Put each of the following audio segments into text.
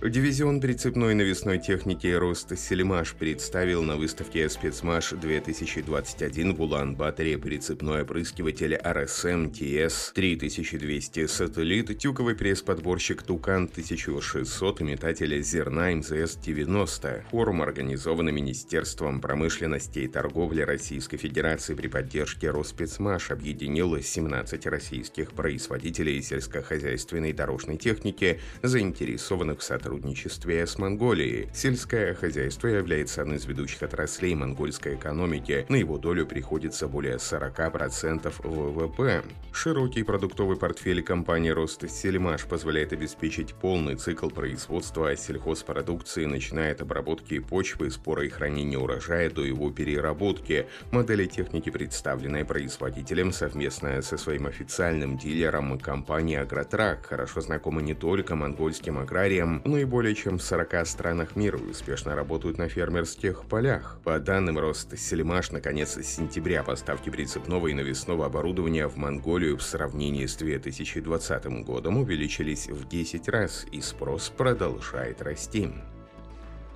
Дивизион прицепной навесной техники «Рост Сельмаш» представил на выставке «Спецмаш-2021» в Улан-Баторе прицепной опрыскиватель RSM TS 3200 сателлит, тюковый пресс-подборщик «Тукан 1600» и метатель зерна МЗС-90. Форум, организованный Министерством промышленности и торговли Российской Федерации при поддержке «Роспецмаш», объединил 17 российских производителей сельскохозяйственной дорожной техники, заинтересованных в сотрудничестве сотрудничестве с Монголией. Сельское хозяйство является одной из ведущих отраслей монгольской экономики. На его долю приходится более 40% ВВП. Широкий продуктовый портфель компании «Ростсельмаш» позволяет обеспечить полный цикл производства сельхозпродукции, начиная от обработки почвы, спора и хранения урожая до его переработки. Модели техники, представленные производителем совместно со своим официальным дилером компании «Агротрак», хорошо знакомы не только монгольским аграриям, но и более чем в 40 странах мира успешно работают на фермерских полях. По данным Ростсельмаш, на конец сентября поставки прицепного и навесного оборудования в Монголию в сравнении с 2020 годом увеличились в 10 раз, и спрос продолжает расти.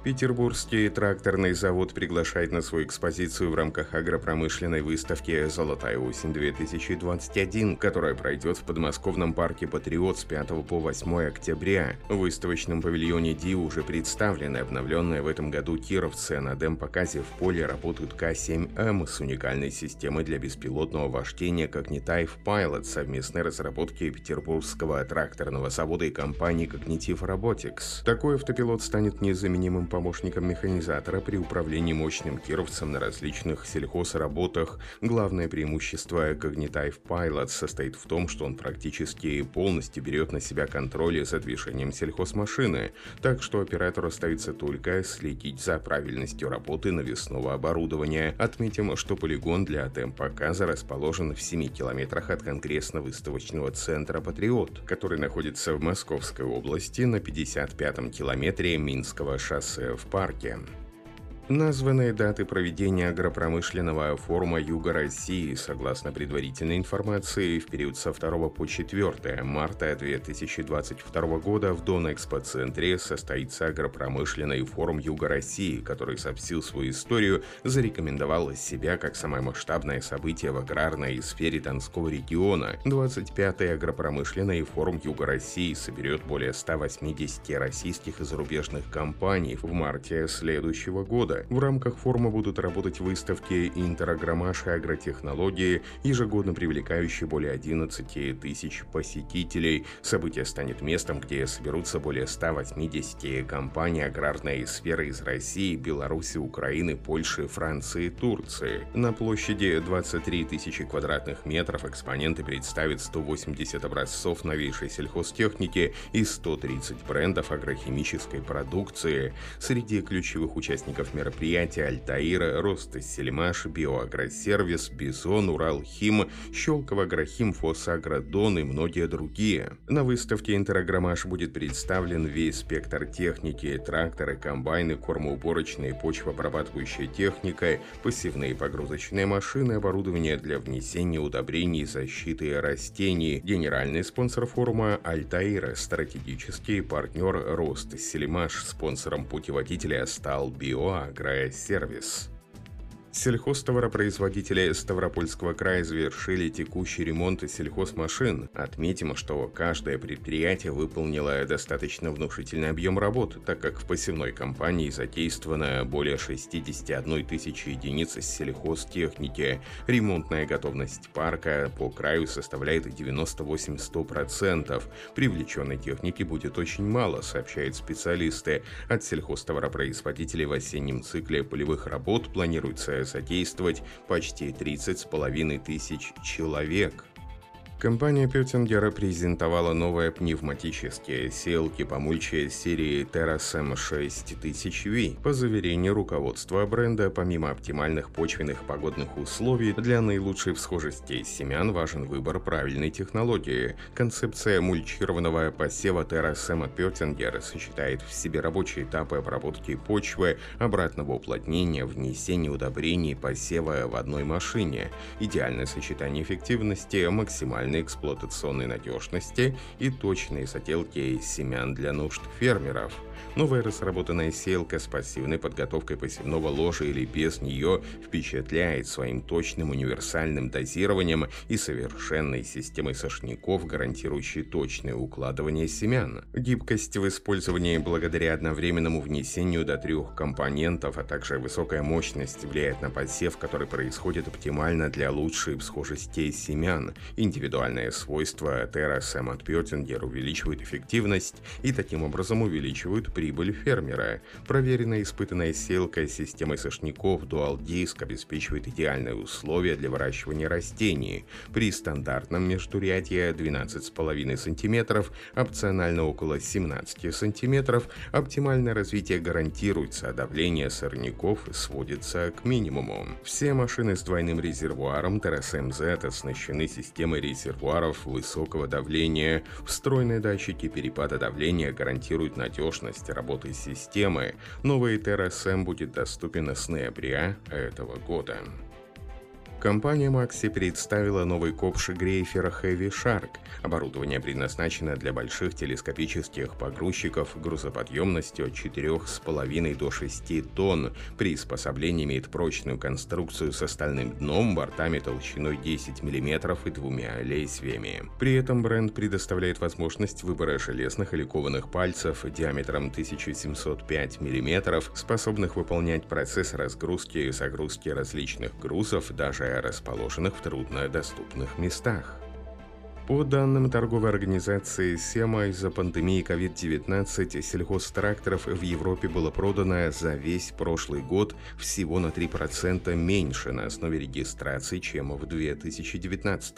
Петербургский тракторный завод приглашает на свою экспозицию в рамках агропромышленной выставки «Золотая осень-2021», которая пройдет в подмосковном парке «Патриот» с 5 по 8 октября. В выставочном павильоне «Ди» уже представлены обновленные в этом году кировцы. На дем-показе в поле работают К-7М с уникальной системой для беспилотного вождения Cognitive Pilot совместной разработки Петербургского тракторного завода и компании Cognitive Robotics. Такой автопилот станет незаменимым помощником механизатора при управлении мощным кировцем на различных сельхозработах. Главное преимущество Cognitive Pilot состоит в том, что он практически полностью берет на себя контроль за движением сельхозмашины, так что оператору остается только следить за правильностью работы навесного оборудования. Отметим, что полигон для темп-показа расположен в 7 километрах от конгрессно-выставочного центра «Патриот», который находится в Московской области на 55-м километре Минского шоссе в парке. Названные даты проведения агропромышленного форума Юга России, согласно предварительной информации, в период со 2 по 4 марта 2022 года в Дон-Экспо-центре состоится агропромышленный форум Юга России, который сообщил свою историю, зарекомендовал себя как самое масштабное событие в аграрной сфере Донского региона. 25-й агропромышленный форум Юга России соберет более 180 российских и зарубежных компаний в марте следующего года В рамках форума будут работать выставки «Интерагромаш» и «Агротехнологии», ежегодно привлекающие более 11 тысяч посетителей. Событие станет местом, где соберутся более 180 компаний аграрной сферы из России, Беларуси, Украины, Польши, Франции, Турции. На площади 23 тысячи квадратных метров экспоненты представят 180 образцов новейшей сельхозтехники и 130 брендов агрохимической продукции. Среди ключевых участников мероприятия мероприятия Альтаира, Ростессельмаш, Биоагросервис, Бизон, Уралхим, Щелково Агрохим, Фосагродон и многие другие. На выставке Интерагромаш будет представлен весь спектр техники, тракторы, комбайны, кормоуборочные, почвообрабатывающая техника, посевные погрузочные машины, оборудование для внесения удобрений защиты растений. Генеральный спонсор форума Альтаира, стратегический партнер Ростессельмаш, спонсором путеводителя стал Биоагро. Агросервис. Сельхозтоваропроизводители Ставропольского края завершили текущий ремонт сельхозмашин. Отметим, что каждое предприятие выполнило достаточно внушительный объем работ, так как в посевной компании задействовано более 61 тысячи единиц сельхозтехники. Ремонтная готовность парка по краю составляет 98-100%. Привлеченной техники будет очень мало, сообщают специалисты. От сельхозтоваропроизводителей в осеннем цикле полевых работ планируется задействовать почти 30 с половиной тысяч человек. Компания Петтингера презентовала новые пневматические сеялки помульчие серии Terrasem 6000V. По заверению руководства бренда, помимо оптимальных почвенных погодных условий, для наилучшей всхожести семян важен выбор правильной технологии. Концепция мульчированного посева Terrasem Петтингер сочетает в себе рабочие этапы обработки почвы, обратного уплотнения, внесения удобрений, посева в одной машине. Идеальное сочетание эффективности, максимальной максимальной эксплуатационной надежности и точной заделки семян для нужд фермеров – Новая разработанная сеялка с пассивной подготовкой посевного ложа или без нее впечатляет своим точным универсальным дозированием и совершенной системой сошников, гарантирующей точное укладывание семян. Гибкость в использовании благодаря одновременному внесению до трех компонентов, а также высокая мощность влияет на посев, который происходит оптимально для лучшей всхожести семян. Индивидуальные свойства TerraSam от Pöttinger увеличивают эффективность и таким образом увеличивают прибыль фермера. Проверенная испытанная селка с системой сошников Dual Disc обеспечивает идеальные условия для выращивания растений. При стандартном междурядье 12,5 см, опционально около 17 см, оптимальное развитие гарантируется, а давление сорняков сводится к минимуму. Все машины с двойным резервуаром TRS MZ оснащены системой резервуаров высокого давления. Встроенные датчики перепада давления гарантируют надежность работы системы, новый TRSM будет доступен с ноября этого года. Компания Maxi представила новый ковш Грейфера Heavy Shark. Оборудование предназначено для больших телескопических погрузчиков грузоподъемностью от 4,5 до 6 тонн. Приспособление имеет прочную конструкцию с стальным дном, бортами толщиной 10 мм и двумя лезвиями. При этом бренд предоставляет возможность выбора железных или кованых пальцев диаметром 1705 мм, способных выполнять процесс разгрузки и загрузки различных грузов, даже расположенных в труднодоступных местах. По данным торговой организации SEMA, из-за пандемии COVID-19 сельхозтракторов в Европе было продано за весь прошлый год всего на 3% меньше на основе регистрации, чем в 2019.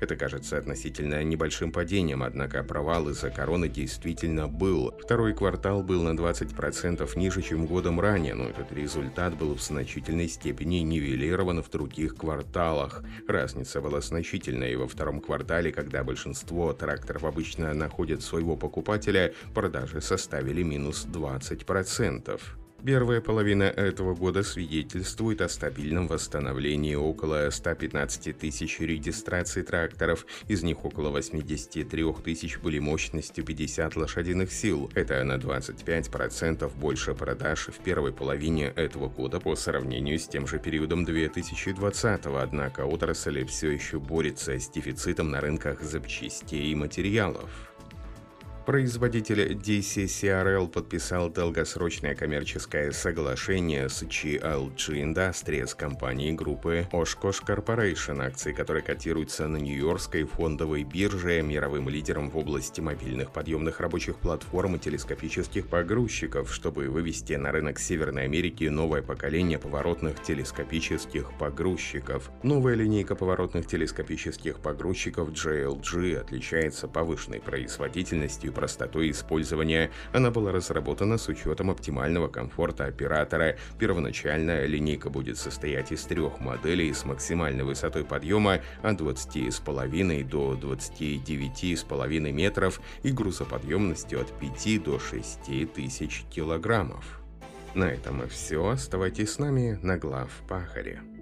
Это кажется относительно небольшим падением, однако провал из-за короны действительно был. Второй квартал был на 20% ниже, чем годом ранее, но этот результат был в значительной степени нивелирован в других кварталах. Разница была значительной, и во втором квартале, как когда большинство тракторов обычно находят своего покупателя, продажи составили минус 20%. Первая половина этого года свидетельствует о стабильном восстановлении около 115 тысяч регистраций тракторов, из них около 83 тысяч были мощностью 50 лошадиных сил. Это на 25% больше продаж в первой половине этого года по сравнению с тем же периодом 2020 однако отрасль все еще борется с дефицитом на рынках запчастей и материалов. Производитель DCCRL подписал долгосрочное коммерческое соглашение с GLG Industries компанией группы Oshkosh Corporation, акции которой котируются на Нью-Йоркской фондовой бирже, мировым лидером в области мобильных подъемных рабочих платформ и телескопических погрузчиков, чтобы вывести на рынок Северной Америки новое поколение поворотных телескопических погрузчиков. Новая линейка поворотных телескопических погрузчиков GLG отличается повышенной производительностью простотой использования. Она была разработана с учетом оптимального комфорта оператора. Первоначальная линейка будет состоять из трех моделей с максимальной высотой подъема от 20,5 до 29,5 метров и грузоподъемностью от 5 до 6 тысяч килограммов. На этом и все. Оставайтесь с нами на глав Пахаре.